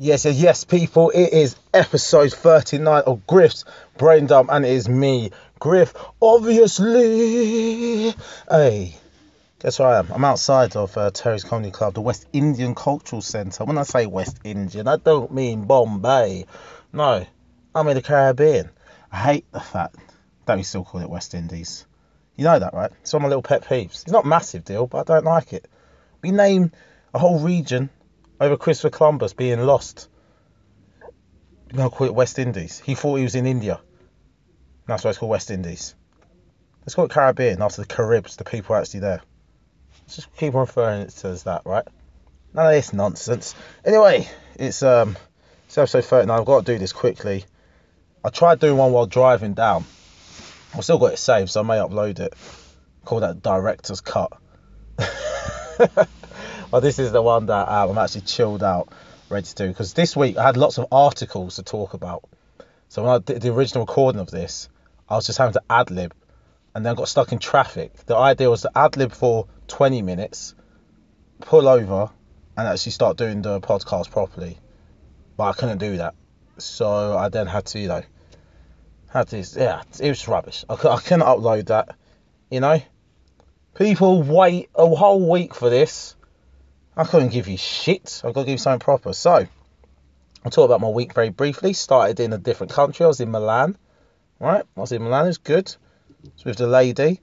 Yes, yes, yes, people. It is episode 39 of Griff's Brain Dump, and it is me, Griff, obviously. Hey, guess where I am? I'm outside of uh, Terry's Comedy Club, the West Indian Cultural Centre. When I say West Indian, I don't mean Bombay. No, I'm in the Caribbean. I hate the fact that we still call it West Indies. You know that, right? It's one of my little pet peeves. It's not massive deal, but I don't like it. We name a whole region over Christopher Columbus being lost. Now call it West Indies. He thought he was in India. That's why it's called West Indies. Let's call it Caribbean after the Caribs, the people actually there. Let's just keep referring to it as that, right? None of this nonsense. Anyway, it's um it's episode 39. I've got to do this quickly. I tried doing one while driving down. I've still got it saved, so I may upload it. Call that director's cut. well, this is the one that um, I'm actually chilled out, ready to do. Because this week I had lots of articles to talk about. So when I did the original recording of this, I was just having to ad lib, and then got stuck in traffic. The idea was to ad lib for 20 minutes, pull over, and actually start doing the podcast properly. But I couldn't do that, so I then had to, you know, had to. Yeah, it was rubbish. I, I couldn't upload that, you know. People wait a whole week for this. I couldn't give you shit. I've got to give you something proper. So, I'll talk about my week very briefly. Started in a different country. I was in Milan. Right? I was in Milan. It was good. Was with the lady.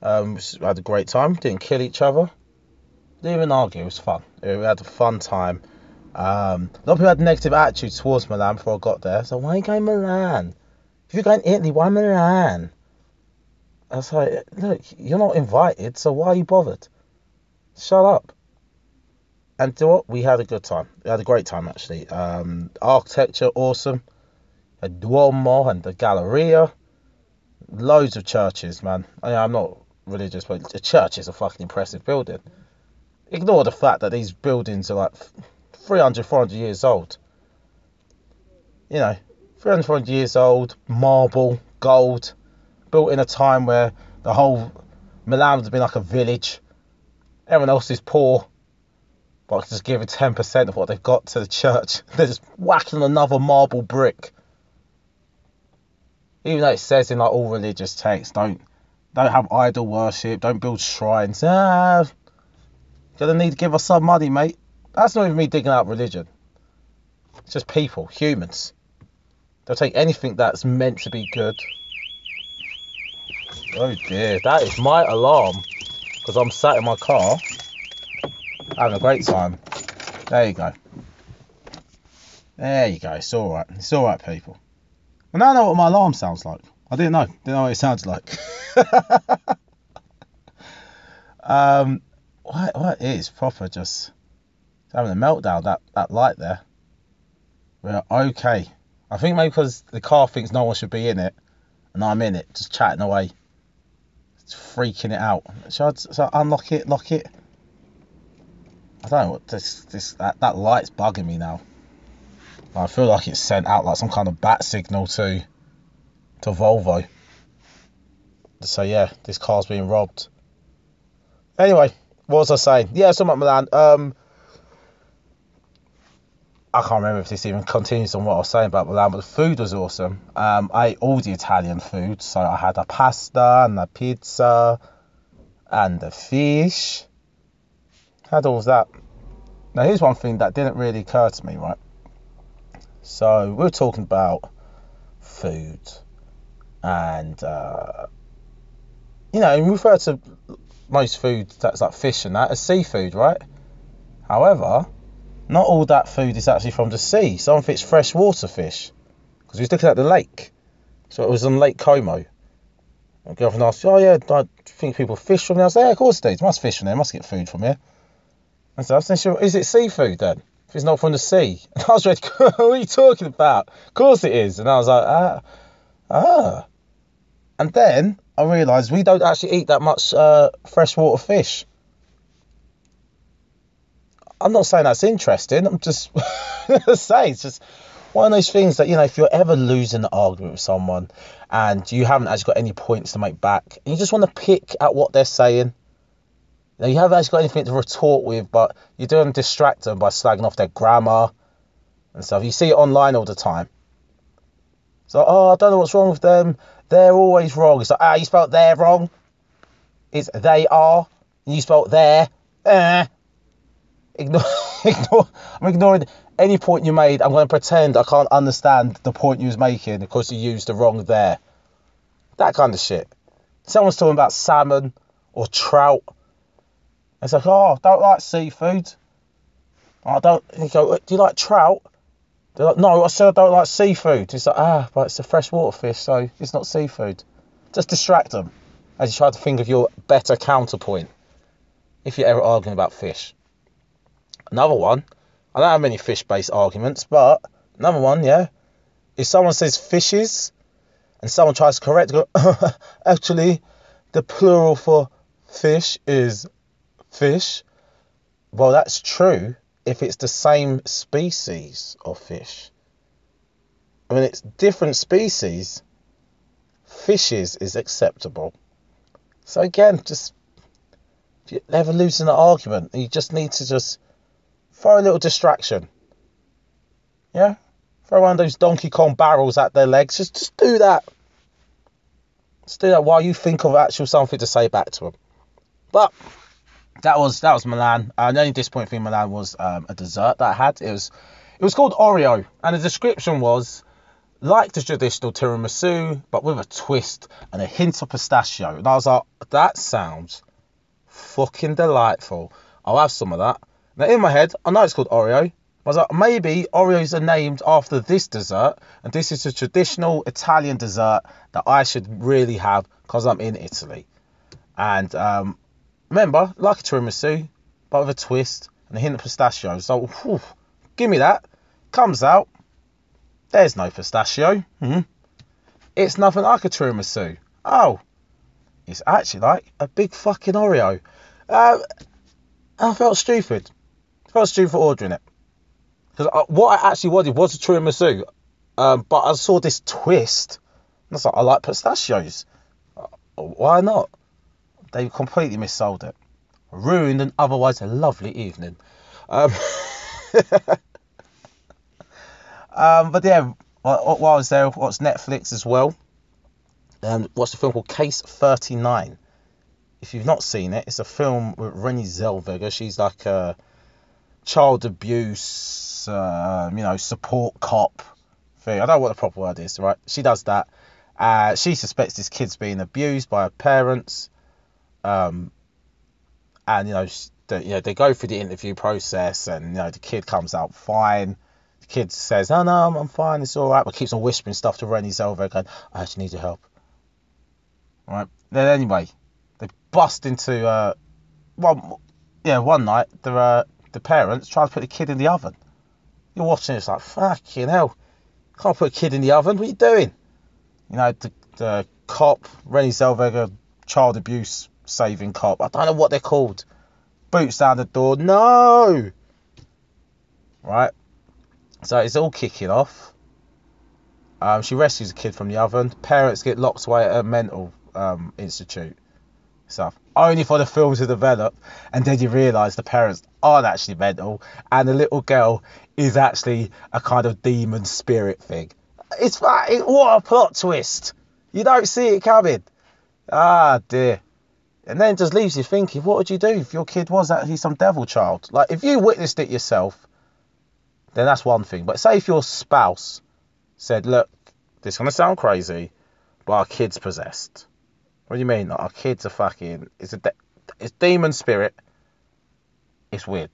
Um, we had a great time. Didn't kill each other. Didn't even argue. It was fun. We had a fun time. Um, a lot of people had negative attitudes towards Milan before I got there. So, why are you going Milan? If you're going Italy, why Milan? I was like, look, you're not invited, so why are you bothered? Shut up. And do what? We had a good time. We had a great time actually. Um, architecture awesome. A Duomo and the Galleria. Loads of churches, man. I mean, I'm not religious, but a church is a fucking impressive building. Ignore the fact that these buildings are like 300, 400 years old. You know, 300, 400 years old, marble, gold built in a time where the whole Milan would have been like a village. Everyone else is poor, but just giving 10% of what they've got to the church. They're just whacking another marble brick. Even though it says in like all religious texts, don't don't have idol worship, don't build shrines. Ah, gonna need to give us some money, mate. That's not even me digging out religion. It's just people, humans. They'll take anything that's meant to be good Oh dear, that is my alarm because I'm sat in my car having a great time. There you go. There you go. It's all right. It's all right, people. Well, now I know what my alarm sounds like. I didn't know. Didn't know what it sounds like. um, what what is proper? Just having a meltdown. That that light there. We're okay. I think maybe because the car thinks no one should be in it, and I'm in it, just chatting away It's freaking it out. Should I, should I unlock it, lock it? I don't know what this this that, that light's bugging me now. I feel like it's sent out like some kind of bat signal to to Volvo. So yeah, this car's being robbed. Anyway, what was I saying? Yeah, something Milan. Um, I can't remember if this even continues on what I was saying about Milan, but the food was awesome. Um, I ate all the Italian food, so I had a pasta and a pizza and the fish. Had all of that. Now, here's one thing that didn't really occur to me, right? So, we were talking about food and, uh, you know, we refer to most food that's like fish and that as seafood, right? However, not all that food is actually from the sea. Some of it's freshwater fish. Because we was looking at the lake. So it was on Lake Como. My girlfriend asked, Oh, yeah, I think people fish from there. I said, Yeah, of course they do. Must fish from there. Must get food from here. I said, sure, Is it seafood then? If it's not from the sea. And I was like, What are you talking about? Of course it is. And I was like, Ah. Ah. And then I realised we don't actually eat that much uh, freshwater fish. I'm not saying that's interesting. I'm just saying it's just one of those things that you know if you're ever losing an argument with someone and you haven't actually got any points to make back, and you just want to pick at what they're saying. Know, you haven't actually got anything to retort with, but you do to distract them by slagging off their grammar, and stuff. You see it online all the time. So, oh, I don't know what's wrong with them. They're always wrong. It's like, ah, you spelled they're wrong. It's they are. And you spelled there. Eh. Ignore, ignore. I'm ignoring any point you made. I'm going to pretend I can't understand the point you was making because you used the wrong there. That kind of shit. Someone's talking about salmon or trout. It's like, oh, I don't like seafood. I don't. You go, do you like trout? They're like, no, I said I don't like seafood. It's like, ah, but it's a freshwater fish, so it's not seafood. Just distract them as you try to think of your better counterpoint if you're ever arguing about fish. Another one, I don't have many fish based arguments, but another one, yeah, if someone says fishes and someone tries to correct, go, actually, the plural for fish is fish. Well, that's true if it's the same species of fish. I mean, it's different species. Fishes is acceptable. So again, just you're ever losing an argument, you just need to just throw a little distraction. Yeah, throw one of those Donkey Kong barrels at their legs. Just just do that. Just do that while you think of actual something to say back to them. But that was that was Milan. Uh, the only disappointing thing Milan was um, a dessert that I had. It was it was called Oreo, and the description was like the traditional tiramisu, but with a twist and a hint of pistachio. And I was like, that sounds fucking delightful. I'll have some of that. Now in my head, I know it's called Oreo. I was like, maybe Oreos are named after this dessert, and this is a traditional Italian dessert that I should really have because I'm in Italy. And um, remember, like a tiramisu, but with a twist and a hint of pistachio. So, whew, give me that. Comes out. There's no pistachio. Hmm. It's nothing like a tiramisu. Oh, it's actually like a big fucking Oreo. Uh, I felt stupid. I felt stupid for ordering it. Because what I actually wanted was a tiramisu. Um, but I saw this twist. And I was like, I like pistachios. Uh, why not? They completely missold it. Ruined an otherwise lovely evening. Um, um, but yeah, while I was there, watched Netflix as well. And um, watched a film called Case 39. If you've not seen it, it's a film with Renée Zellweger. She's like a child abuse, uh, you know, support cop thing. I don't know what the proper word is, right? She does that. Uh, she suspects this kid's being abused by her parents. Um, and you know, the, you know, they go through the interview process, and you know, the kid comes out fine. The kid says, "Oh no, I'm, I'm fine. It's all right," but keeps on whispering stuff to Renée Zellweger, going, "I actually need your help." Right. Then anyway, they bust into uh, well, yeah, one night the uh, the parents try to put the kid in the oven. You're watching, it's like fucking hell. Can't put a kid in the oven. What are you doing? You know, the, the cop, Renée Zellweger, child abuse saving cop. I don't know what they're called. Boots down the door. No. Right. So it's all kicking off. Um, she rescues a kid from the oven. Parents get locked away at a mental um, institute. Stuff. Only for the film to develop, and then you realise the parents aren't actually mental, and the little girl is actually a kind of demon spirit thing. It's it, what a plot twist! You don't see it coming. Ah dear. And then just leaves you thinking, what would you do if your kid was actually some devil child? Like, if you witnessed it yourself, then that's one thing. But say if your spouse said, look, this is going to sound crazy, but our kid's possessed. What do you mean? Our kid's a fucking, it's a, de- it's demon spirit. It's weird.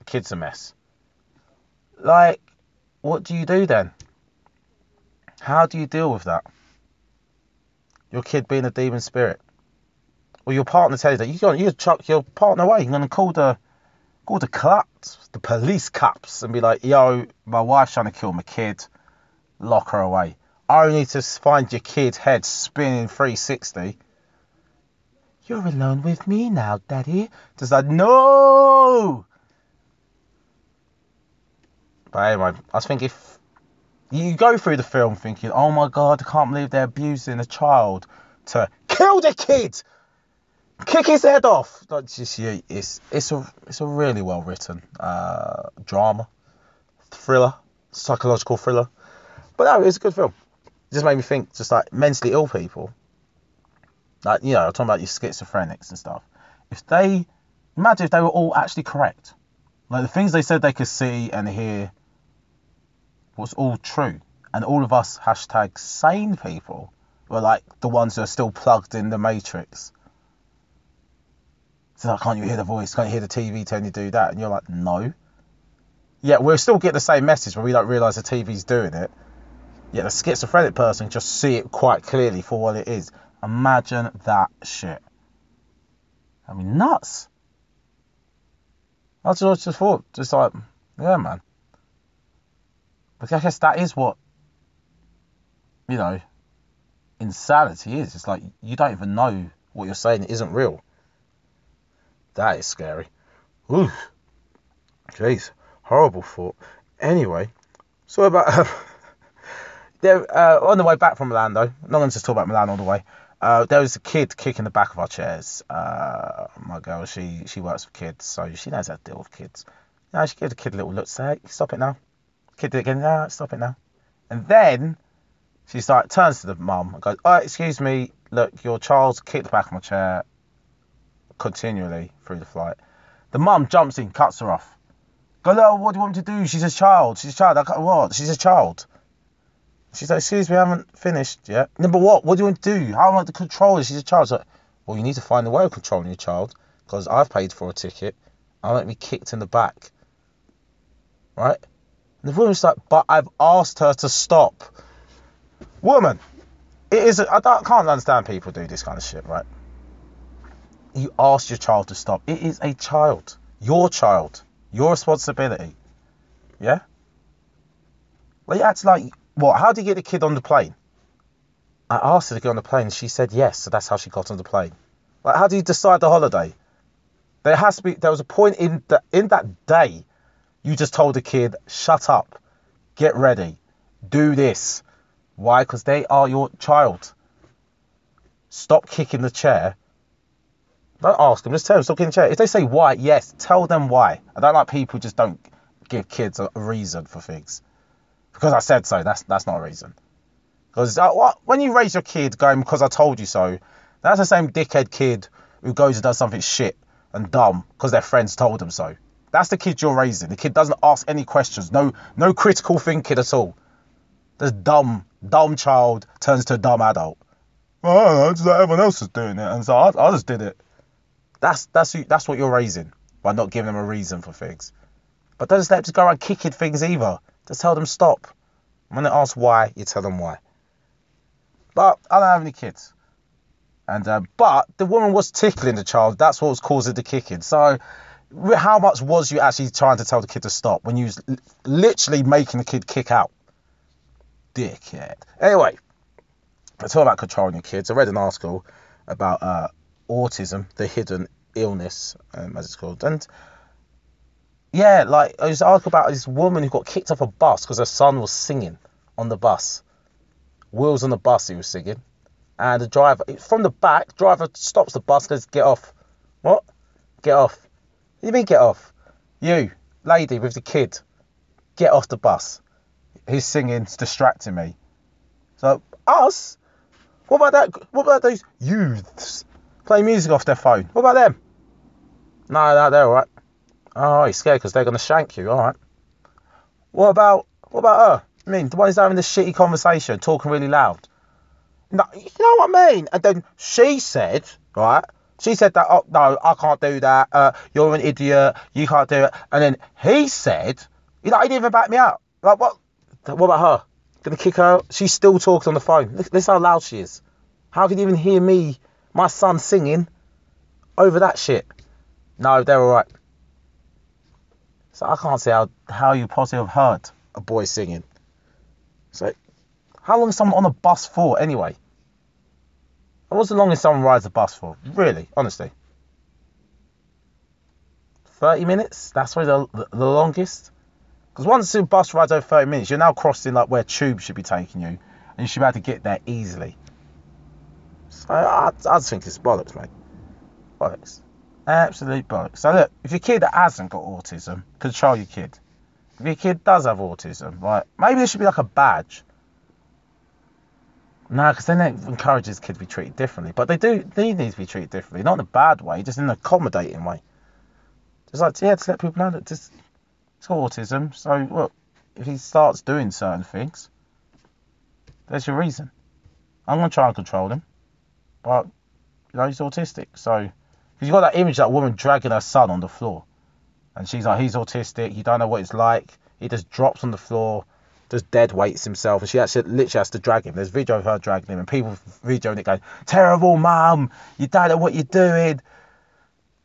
The kid's a mess. Like, what do you do then? How do you deal with that? Your kid being a demon spirit or your partner tells you that, you go, you chuck your partner away. You're gonna call the call the cops, the police cops, and be like, yo, my wife's trying to kill my kid. Lock her away. I only to find your kid's head spinning 360. You're alone with me now, Daddy. Just like, no! But anyway, I think if you go through the film thinking, oh my god, I can't believe they're abusing a child, to kill the kid! Kick his head off. Just, it's it's a it's a really well written uh, drama, thriller, psychological thriller. But no, it was a good film. It just made me think, just like mentally ill people, like you know, I'm talking about your schizophrenics and stuff. If they imagine if they were all actually correct, like the things they said they could see and hear was all true, and all of us hashtag sane people were like the ones who are still plugged in the matrix. So like, can't you hear the voice? Can't you hear the TV telling you do that? And you're like, no. Yeah, we'll still get the same message, but we don't realise the TV's doing it. Yeah, the schizophrenic person just see it quite clearly for what it is. Imagine that shit. I mean, nuts. That's what I just, thought, just like, yeah, man. But I guess that is what, you know, insanity is. It's like you don't even know what you're saying isn't real. That is scary. Ooh. Jeez. Horrible thought. Anyway, so about. Uh, there, uh, on the way back from Milan, though, not going to just talk about Milan all the way. Uh, there was a kid kicking the back of our chairs. Uh, my girl, she she works with kids, so she knows how to deal with kids. Know, she gave the kid a little look, say, stop it now. Kid did it again, no, stop it now. And then she started, turns to the mum and goes, oh, excuse me, look, your child's kicked the back of my chair continually through the flight. The mum jumps in, cuts her off. Go, no, what do you want me to do? She's a child. She's a child. I can't, what? She's a child. She's like, excuse me, I haven't finished yet. But what? What do you want to do? How am I to control her? She's a child. like, well, you need to find a way of controlling your child because I've paid for a ticket. I won't be kicked in the back. Right? And the woman's like, but I've asked her to stop. Woman, it is. I can't understand people do this kind of shit, right? You asked your child to stop. It is a child. Your child. Your responsibility. Yeah? Well, you act like what? How did you get the kid on the plane? I asked her to get on the plane. She said yes, so that's how she got on the plane. Like, how do you decide the holiday? There has to be. There was a point in that in that day, you just told the kid, "Shut up, get ready, do this." Why? Because they are your child. Stop kicking the chair. Don't ask them. Just tell them stop the chair. If they say why, yes, tell them why. I don't like people just don't give kids a reason for things because I said so. That's that's not a reason. Because uh, when you raise your kid going because I told you so, that's the same dickhead kid who goes and does something shit and dumb because their friends told them so. That's the kid you're raising. The kid doesn't ask any questions. No no critical thinking at all. This dumb dumb child turns to a dumb adult. Oh, just like everyone else is doing it, and so I, I just did it. That's that's that's what you're raising by not giving them a reason for things. But don't just let them just go around kicking things either. Just tell them stop. When they ask why, you tell them why. But I don't have any kids. And uh, but the woman was tickling the child. That's what was causing the kicking. So how much was you actually trying to tell the kid to stop when you was literally making the kid kick out? Dickhead. Anyway, I talk about controlling your kids. I read an article about uh, autism, the hidden illness, um, as it's called, and yeah, like I was article about this woman who got kicked off a bus because her son was singing on the bus. Wheels on the bus, he was singing, and the driver from the back, driver stops the bus, goes, "Get off." What? Get off. What do you mean get off? You, lady with the kid, get off the bus. His singing's distracting me. So us? What about that? What about those youths playing music off their phone? What about them? No, no, they're alright. Oh, he's scared because they're going to shank you. All right. What about what about her? I mean, the one who's having this shitty conversation, talking really loud. No, you know what I mean? And then she said, right? She said that, oh, no, I can't do that. Uh, you're an idiot. You can't do it. And then he said, you know, he didn't even back me up. Like, what? What about her? Gonna kick her? She's still talking on the phone. Listen how loud she is. How can you even hear me, my son, singing over that shit? No, they're all right. So I can't see how, how you possibly have heard a boy singing. So how long is someone on a bus for anyway? what's the longest someone rides a bus for? Really, honestly. 30 minutes? That's really the, the longest? Because once the bus rides over 30 minutes, you're now crossing like where tubes should be taking you, and you should be able to get there easily. So I, I just think it's bollocks, mate. Bollocks. Absolute bollocks. So look, if your kid hasn't got autism, control your kid. if your kid does have autism, like maybe there should be like a badge. No, because then it encourages kids to be treated differently. But they do, they need to be treated differently, not in a bad way, just in an accommodating way. Just like yeah, to let people know that this it's autism. So look, if he starts doing certain things, there's your reason. I'm gonna try and control him, but you know he's autistic. So because you got that image of that woman dragging her son on the floor, and she's like, he's autistic. He don't know what it's like. He just drops on the floor, just dead weights himself, and she actually literally has to drag him. There's video of her dragging him, and people videoing it going, terrible mum, you don't know what you're doing.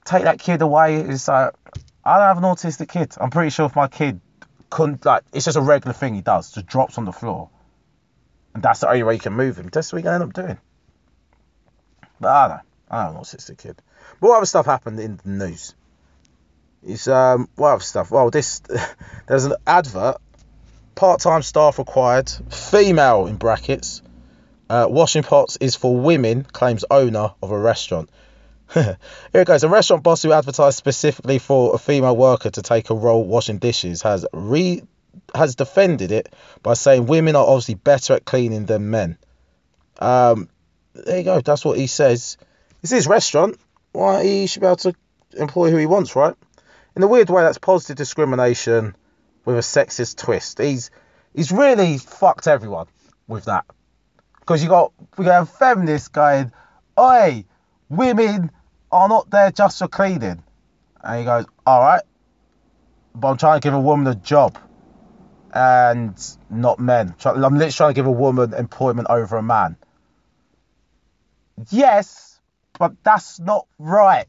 Take that kid away. It's like I don't have an autistic kid. I'm pretty sure if my kid couldn't like, it's just a regular thing he does, just drops on the floor and that's the only way you can move him. That's what you're to end up doing. But I don't know. I don't know what's the kid. But what other stuff happened in the news? Is um what other stuff? Well, this there's an advert. Part-time staff required. Female in brackets. Uh, washing pots is for women. Claims owner of a restaurant. Here it goes. A restaurant boss who advertised specifically for a female worker to take a role washing dishes has re has defended it by saying women are obviously better at cleaning than men. Um, there you go. That's what he says. It's his restaurant. Why he should be able to employ who he wants, right? In a weird way, that's positive discrimination with a sexist twist. He's he's really fucked everyone with that because you got we got feminists going, "Oi, women are not there just for cleaning," and he goes, "All right, but I'm trying to give a woman a job." and not men. I'm literally trying to give a woman employment over a man. Yes, but that's not right.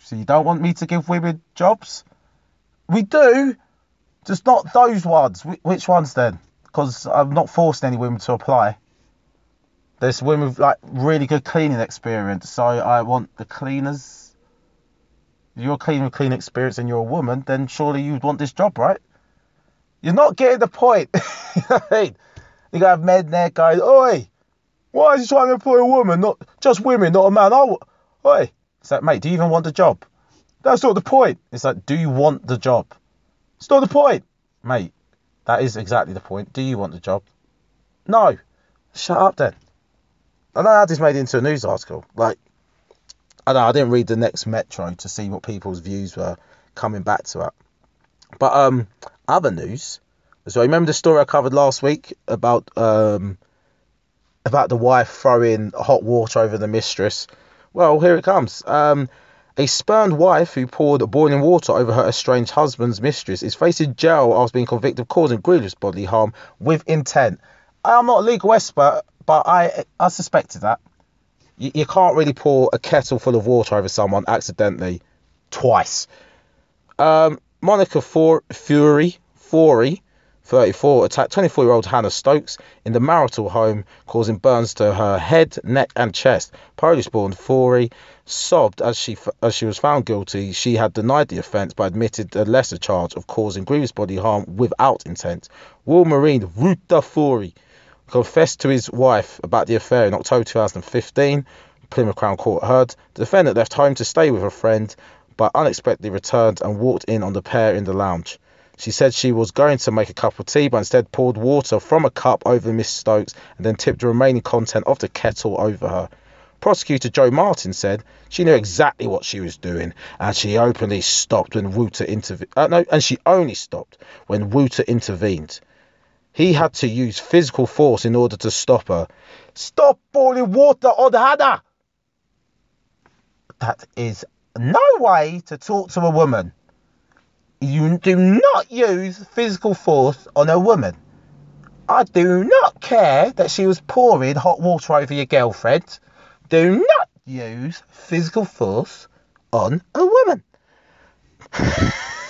So you don't want me to give women jobs? We do, just not those ones. Which ones then? Because I'm not forcing any women to apply. There's women with like really good cleaning experience, so I want the cleaners. If you're cleaning with clean experience and you're a woman, then surely you'd want this job, right? You're not getting the point. you know I mean? You got men there going, Oi, why is he trying to employ a woman? Not just women, not a man. Oh, oi. It's like, mate, do you even want the job? That's not the point. It's like, do you want the job? It's not the point. Mate, that is exactly the point. Do you want the job? No. Shut up then. I know how this made into a news article. Like, I know I didn't read the next Metro to see what people's views were coming back to it. But um, other news. So I remember the story I covered last week about um, about the wife throwing hot water over the mistress. Well, here it comes. Um, a spurned wife who poured boiling water over her estranged husband's mistress is facing jail after being convicted of causing grievous bodily harm with intent. I'm not a legal expert, but I I suspected that. You, you can't really pour a kettle full of water over someone accidentally twice. Um, Monica For- Fury, Fury, 34, attacked 24 year old Hannah Stokes in the marital home, causing burns to her head, neck, and chest. Polish born Fury sobbed as she, as she was found guilty. She had denied the offence but admitted a lesser charge of causing grievous bodily harm without intent. War Marine Ruta Fury confessed to his wife about the affair in October 2015. Plymouth Crown Court heard. The defendant left home to stay with a friend but unexpectedly returned and walked in on the pair in the lounge. She said she was going to make a cup of tea, but instead poured water from a cup over Miss Stokes and then tipped the remaining content of the kettle over her. Prosecutor Joe Martin said she knew exactly what she was doing, and she openly stopped when Wouter intervened. Uh, no, and she only stopped when Wouter intervened. He had to use physical force in order to stop her. Stop pouring water on Hannah! That is no way to talk to a woman. You do not use physical force on a woman. I do not care that she was pouring hot water over your girlfriend. Do not use physical force on a woman.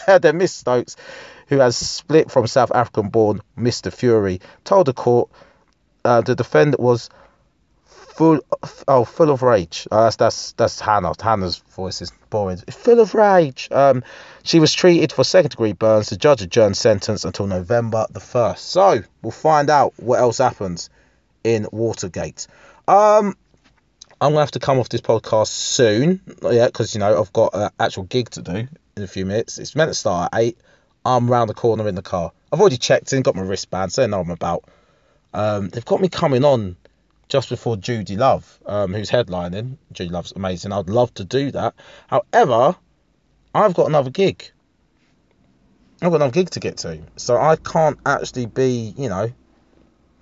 then Miss Stokes, who has split from South African born Mr. Fury, told the court uh, the defendant was full oh full of rage. Oh, that's that's that's Hannah. Hannah's voice is boring. Full of rage. Um, she was treated for second degree burns. The judge adjourned sentence until November the first. So we'll find out what else happens in Watergate. Um, I'm gonna have to come off this podcast soon. Yeah, because you know I've got an actual gig to do in a few minutes. It's meant to start at eight. I'm round the corner in the car. I've already checked in, got my wristband, so they know I'm about. Um, they've got me coming on just before Judy Love, um, who's headlining. Judy Love's amazing. I'd love to do that. However, I've got another gig. I've got another gig to get to, so I can't actually be, you know,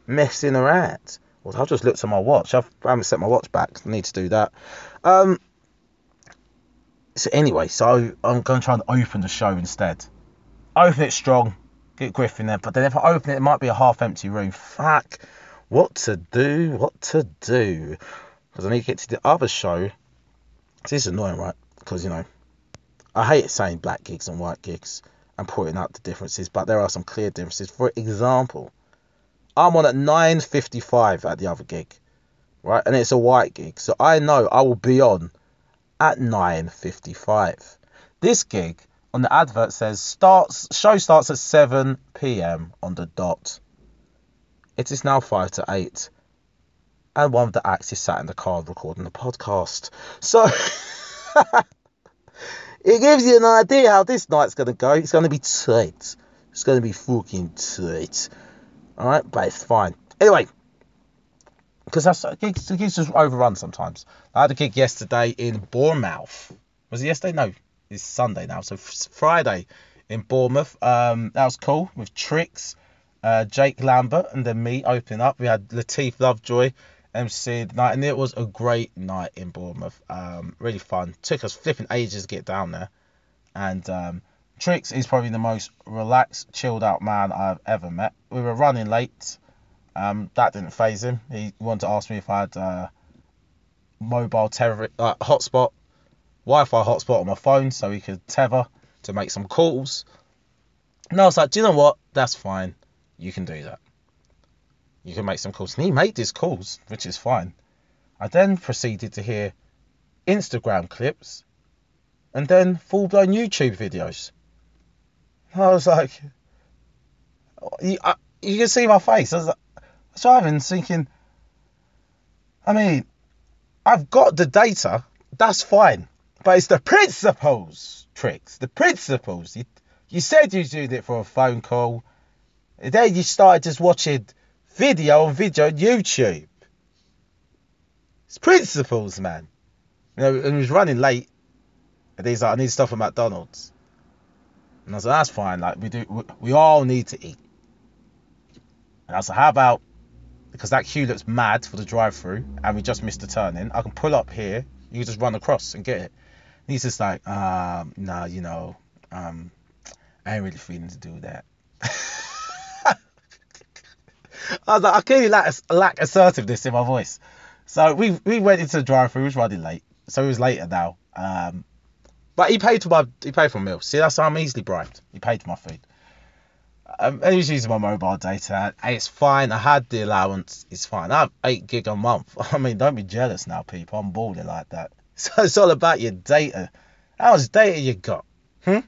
messing around. Well, I've just looked at my watch. I've, I haven't set my watch back. I need to do that. Um. So anyway, so I'm going to try and open the show instead. Open it strong, get Griffin there. But then if I open it, it might be a half-empty room. Fuck. What to do? What to do? Because I need to get to the other show. This is annoying, right? Because you know, I hate saying black gigs and white gigs and pointing out the differences, but there are some clear differences. For example, I'm on at 9:55 at the other gig, right? And it's a white gig, so I know I will be on at 9:55. This gig on the advert says starts show starts at 7 p.m. on the dot. It is now 5 to 8. And one of the acts is sat in the car recording the podcast. So it gives you an idea how this night's gonna go. It's gonna be tight. It's gonna be fucking tight. Alright, but it's fine. Anyway, because that's gigs, gigs just overrun sometimes. I had a gig yesterday in Bournemouth. Was it yesterday? No, it's Sunday now. So Friday in Bournemouth. Um, that was cool with Tricks, uh, Jake Lambert, and then me opening up. We had Latif Lovejoy MC the night, and it was a great night in Bournemouth. Um, really fun. Took us flipping ages to get down there, and um, Tricks is probably the most relaxed, chilled out man I've ever met. We were running late. Um, that didn't phase him. He wanted to ask me if I had uh, mobile tether uh, hotspot, Wi-Fi hotspot on my phone, so he could tether to make some calls. And I was like, do you know what? That's fine. You can do that. You can make some calls. And he made his calls, which is fine. I then proceeded to hear Instagram clips and then full blown YouTube videos. I was like, you, I, you can see my face. I was, like, I driving thinking, I mean, I've got the data, that's fine. But it's the principles, tricks, the principles. You, you said you did it for a phone call. Then you started just watching video on video on YouTube. It's principles, man. You know, and he was running late. And he's like, I need stuff at McDonald's. And I said, like, that's fine. Like we do, we, we all need to eat. And I said, like, how about because that queue looks mad for the drive-through, and we just missed the turning. I can pull up here. You can just run across and get it. And he's just like, um, nah, you know, um, I ain't really feeling to do that. I was like, I clearly lack, lack assertiveness in my voice. So we we went into the drive-through. He was running late, so he was later now. Um, but he paid for my he paid for my meal. See, that's how I'm easily bribed. He paid for my food. Um, and he's using my mobile data. It's fine. I had the allowance. It's fine. I have eight gig a month. I mean, don't be jealous now, people. I'm balling like that. So it's all about your data. How much data you got? Hmm?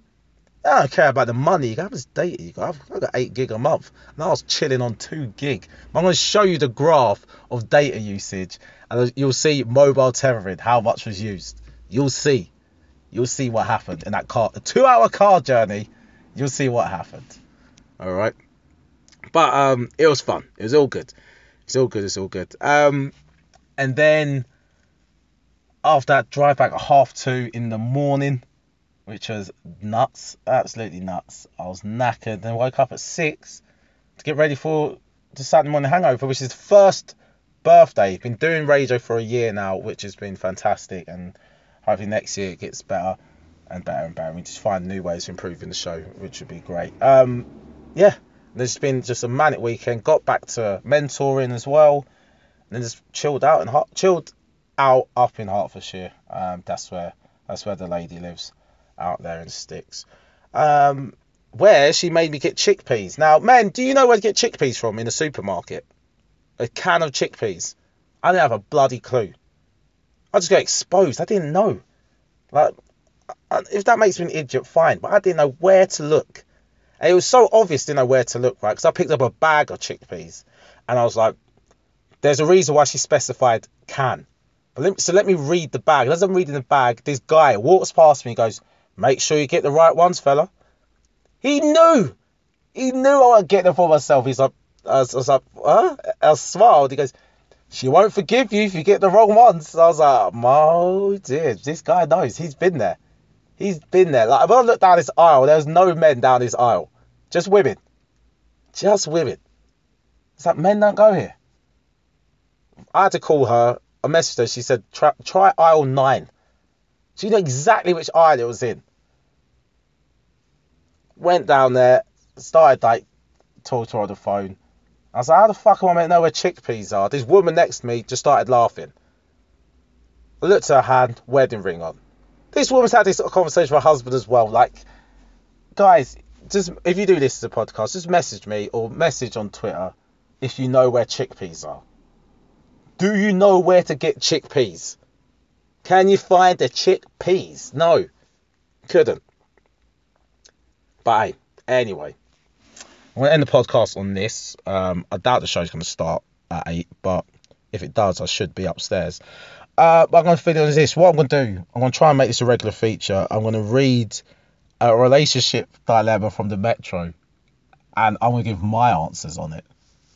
I don't care about the money. How much data you. I've got eight gig a month, and I was chilling on two gig. I'm going to show you the graph of data usage, and you'll see mobile tethering how much was used. You'll see. You'll see what happened in that car, a two-hour car journey. You'll see what happened. All right, but um, it was fun. It was all good. It's all good. It's all good. Um, and then after that, drive back at half two in the morning which was nuts, absolutely nuts. I was knackered. Then woke up at six to get ready for the Saturday morning hangover, which is the first birthday. Been doing radio for a year now, which has been fantastic, and hopefully next year it gets better and better and better. We just find new ways of improving the show, which would be great. Um, yeah, there's been just a manic weekend. Got back to mentoring as well, and then just chilled out and chilled out up in Hertfordshire. Um, that's where that's where the lady lives out there in sticks. Um, where she made me get chickpeas. Now, man, do you know where to get chickpeas from in a supermarket? A can of chickpeas. I didn't have a bloody clue. I just got exposed. I didn't know. Like, if that makes me an idiot, fine. But I didn't know where to look. And it was so obvious to know where to look, right? Because I picked up a bag of chickpeas, and I was like, "There's a reason why she specified can." But let, so let me read the bag. As I'm reading the bag, this guy walks past me, and goes, Make sure you get the right ones, fella. He knew. He knew I would get them for myself. He's like, I was, like, huh? I smiled. He goes, she won't forgive you if you get the wrong ones. So I was like, oh dear, this guy knows. He's been there. He's been there. Like when I looked down this aisle, there was no men down this aisle, just women, just women. It's like men don't go here. I had to call her. I messaged her. She said, try, try aisle nine. She knew exactly which aisle it was in. Went down there, started like talking to her on the phone. I was like, how the fuck am I meant to know where chickpeas are? This woman next to me just started laughing. I looked at her hand, wedding ring on. This woman's had this conversation with her husband as well. Like, guys, just if you do this as a podcast, just message me or message on Twitter if you know where chickpeas are. Do you know where to get chickpeas? Can you find the chickpeas? No, couldn't. But hey, anyway, I'm going to end the podcast on this. Um, I doubt the show's going to start at 8, but if it does, I should be upstairs. Uh, I'm going to finish on this. What I'm going to do, I'm going to try and make this a regular feature. I'm going to read a relationship dilemma from the Metro, and I'm going to give my answers on it.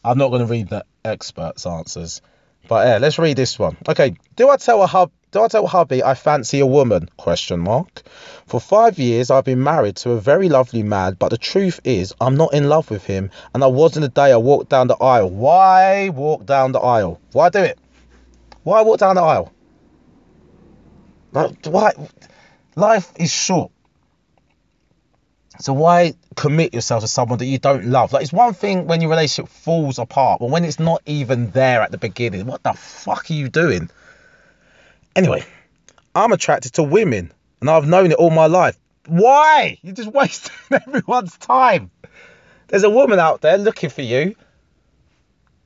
I'm not going to read the experts' answers. But yeah, let's read this one. Okay, do I tell a hub do I tell hubby I fancy a woman? Question mark. For five years I've been married to a very lovely man, but the truth is I'm not in love with him, and I wasn't the day I walked down the aisle. Why walk down the aisle? Why do it? Why walk down the aisle? Like why? Life is short. So why commit yourself to someone that you don't love? Like it's one thing when your relationship falls apart, but when it's not even there at the beginning, what the fuck are you doing? Anyway, I'm attracted to women, and I've known it all my life. Why? You're just wasting everyone's time. There's a woman out there looking for you.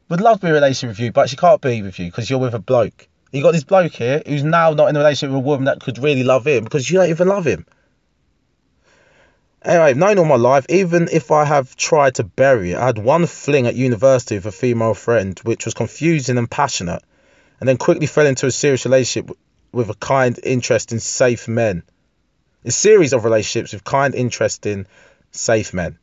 Would love to be in a relationship with you, but she can't be with you because you're with a bloke. You got this bloke here who's now not in a relationship with a woman that could really love him because you don't even love him. Anyway, known all my life, even if I have tried to bury it. I had one fling at university with a female friend, which was confusing and passionate, and then quickly fell into a serious relationship with a kind, interesting, safe men. A series of relationships with kind, interesting, safe men.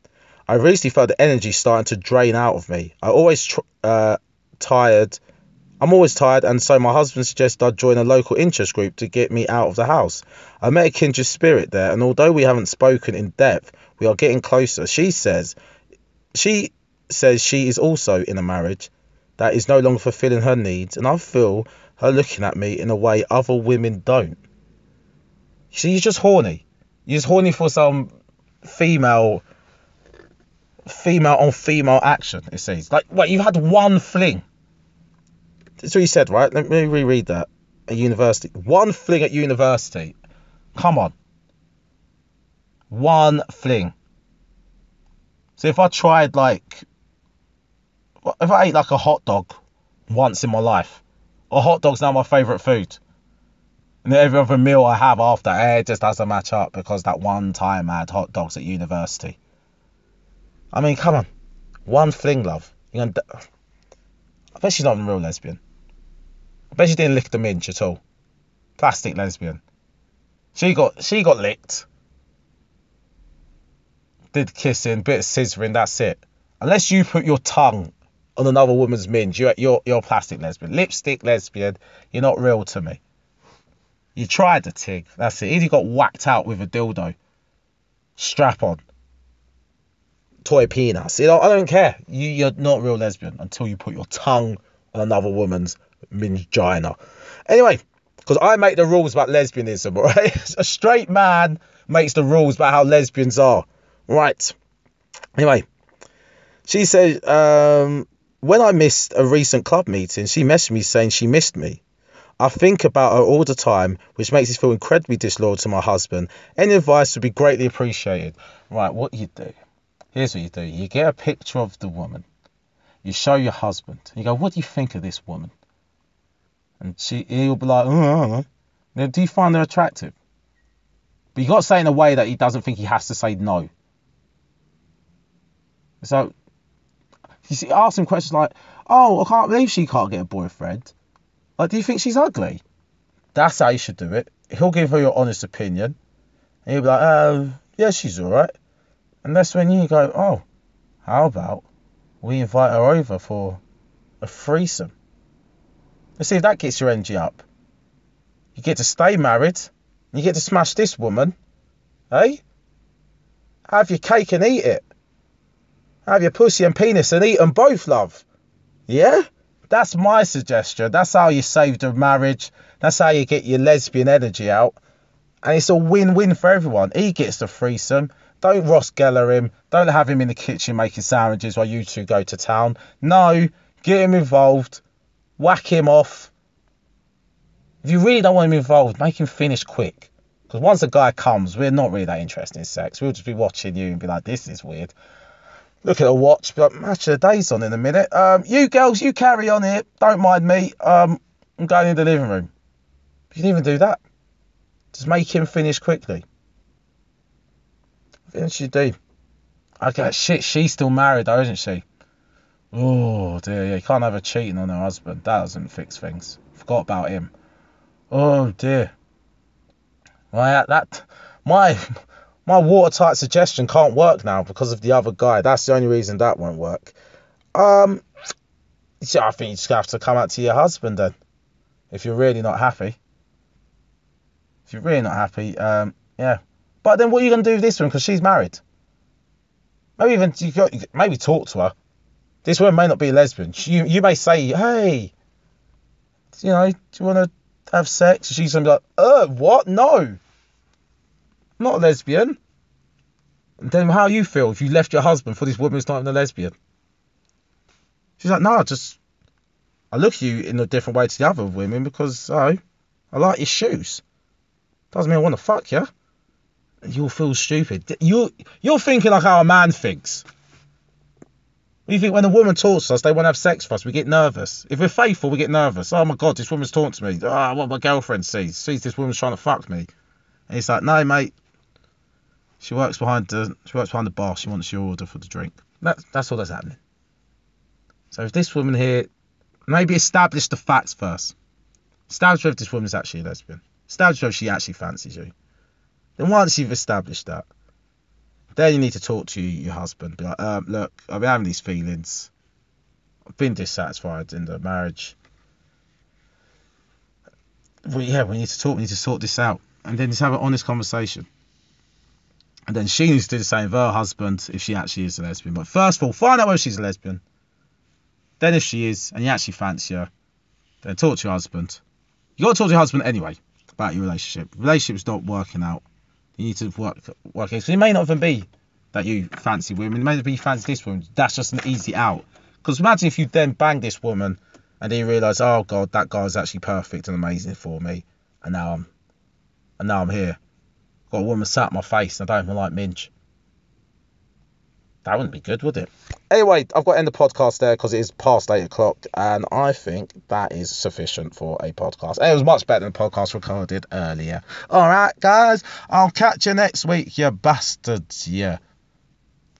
I recently felt the energy starting to drain out of me. I always tr- uh, tired I'm always tired, and so my husband suggested I join a local interest group to get me out of the house. I met a kindred spirit there, and although we haven't spoken in depth, we are getting closer. She says, she says she is also in a marriage that is no longer fulfilling her needs, and I feel her looking at me in a way other women don't. See, you're just horny. You're just horny for some female, female on female action. It says like, what you had one fling that's what you said, right? Let me reread that. A university. One fling at university. Come on. One fling. So if I tried like, if I ate like a hot dog once in my life, a hot dog's now my favourite food. And every other meal I have after, eh, it just doesn't match up because that one time I had hot dogs at university. I mean, come on. One fling, love. Gonna, I bet she's not a real lesbian. I bet she didn't lick the minch at all. Plastic lesbian. She got she got licked. Did kissing, bit of scissoring, that's it. Unless you put your tongue on another woman's minge, you're you're you're a plastic lesbian. Lipstick lesbian, you're not real to me. You tried the tig, that's it. Either got whacked out with a dildo. Strap on. Toy penis. You know, I don't care. You you're not real lesbian until you put your tongue on another woman's vagina. Anyway, because I make the rules about lesbianism, right? A straight man makes the rules about how lesbians are. Right. Anyway, she said, um, when I missed a recent club meeting, she messaged me saying she missed me. I think about her all the time, which makes me feel incredibly disloyal to my husband. Any advice would be greatly appreciated. Right, what you do? Here's what you do. You get a picture of the woman. You show your husband. You go, what do you think of this woman? And she, he'll be like, oh, Now, do you find her attractive? But you got to say in a way that he doesn't think he has to say no. So, you see, ask him questions like, oh, I can't believe she can't get a boyfriend. Like, do you think she's ugly? That's how you should do it. He'll give her your honest opinion. And he'll be like, uh, yeah, she's alright. And that's when you go, oh, how about we invite her over for a threesome? Let's see if that gets your energy up. You get to stay married. You get to smash this woman. Hey? Have your cake and eat it. Have your pussy and penis and eat them both, love. Yeah? That's my suggestion. That's how you save the marriage. That's how you get your lesbian energy out. And it's a win win for everyone. He gets the threesome. Don't Ross Geller him. Don't have him in the kitchen making sandwiches while you two go to town. No, get him involved. Whack him off. If you really don't want him involved, make him finish quick. Because once a guy comes, we're not really that interested in sex. We'll just be watching you and be like, this is weird. Look at a watch, be like, match of the day's on in a minute. Um, you girls, you carry on here. Don't mind me. Um, I'm going in the living room. You can even do that. Just make him finish quickly. I think you do. Okay, shit, she's still married though, isn't she? Oh dear, yeah, you can't have her cheating on her husband. That doesn't fix things. Forgot about him. Oh dear. My that my my watertight suggestion can't work now because of the other guy. That's the only reason that won't work. Um, so I think you just have to come out to your husband then, if you're really not happy. If you're really not happy, um, yeah. But then what are you gonna do with this one? Because she's married. Maybe even you got, maybe talk to her. This woman may not be a lesbian. You you may say, hey, you know, do you want to have sex? She's gonna be like, uh, what? No, not a lesbian. Then how you feel if you left your husband for this woman who's not even a lesbian? She's like, no, just I look at you in a different way to the other women because oh, I like your shoes. Doesn't mean I want to fuck you. You'll feel stupid. You you're thinking like how a man thinks. We think when a woman talks to us, they want to have sex with us. We get nervous. If we're faithful, we get nervous. Oh my god, this woman's talking to me. Ah, oh, what my girlfriend sees. Sees this woman's trying to fuck me. And it's like, no, mate. She works behind the she works behind the bar. She wants your order for the drink. That's that's all that's happening. So if this woman here, maybe establish the facts first. Establish if this woman's actually a lesbian. Establish if she actually fancies you. Then once you've established that, then you need to talk to your husband. Be like, um, look, I've been having these feelings. I've been dissatisfied in the marriage. Well, yeah, we need to talk. We need to sort this out, and then just have an honest conversation. And then she needs to do the same with her husband if she actually is a lesbian. But first of all, find out whether she's a lesbian. Then if she is, and you actually fancy her, then talk to your husband. You got to talk to your husband anyway about your relationship. Relationship's not working out. You need to work work it. So it may not even be that you fancy women. It may be you fancy this woman. That's just an easy out. Because imagine if you then bang this woman and then you realise, oh god, that guy's actually perfect and amazing for me, and now I'm, and now I'm here. Got a woman sat in my face and I don't even like Minge. That wouldn't be good, would it? Anyway, I've got to end the podcast there because it is past 8 o'clock and I think that is sufficient for a podcast. it was much better than the podcast recorded earlier. Alright, guys, I'll catch you next week, you bastards, yeah.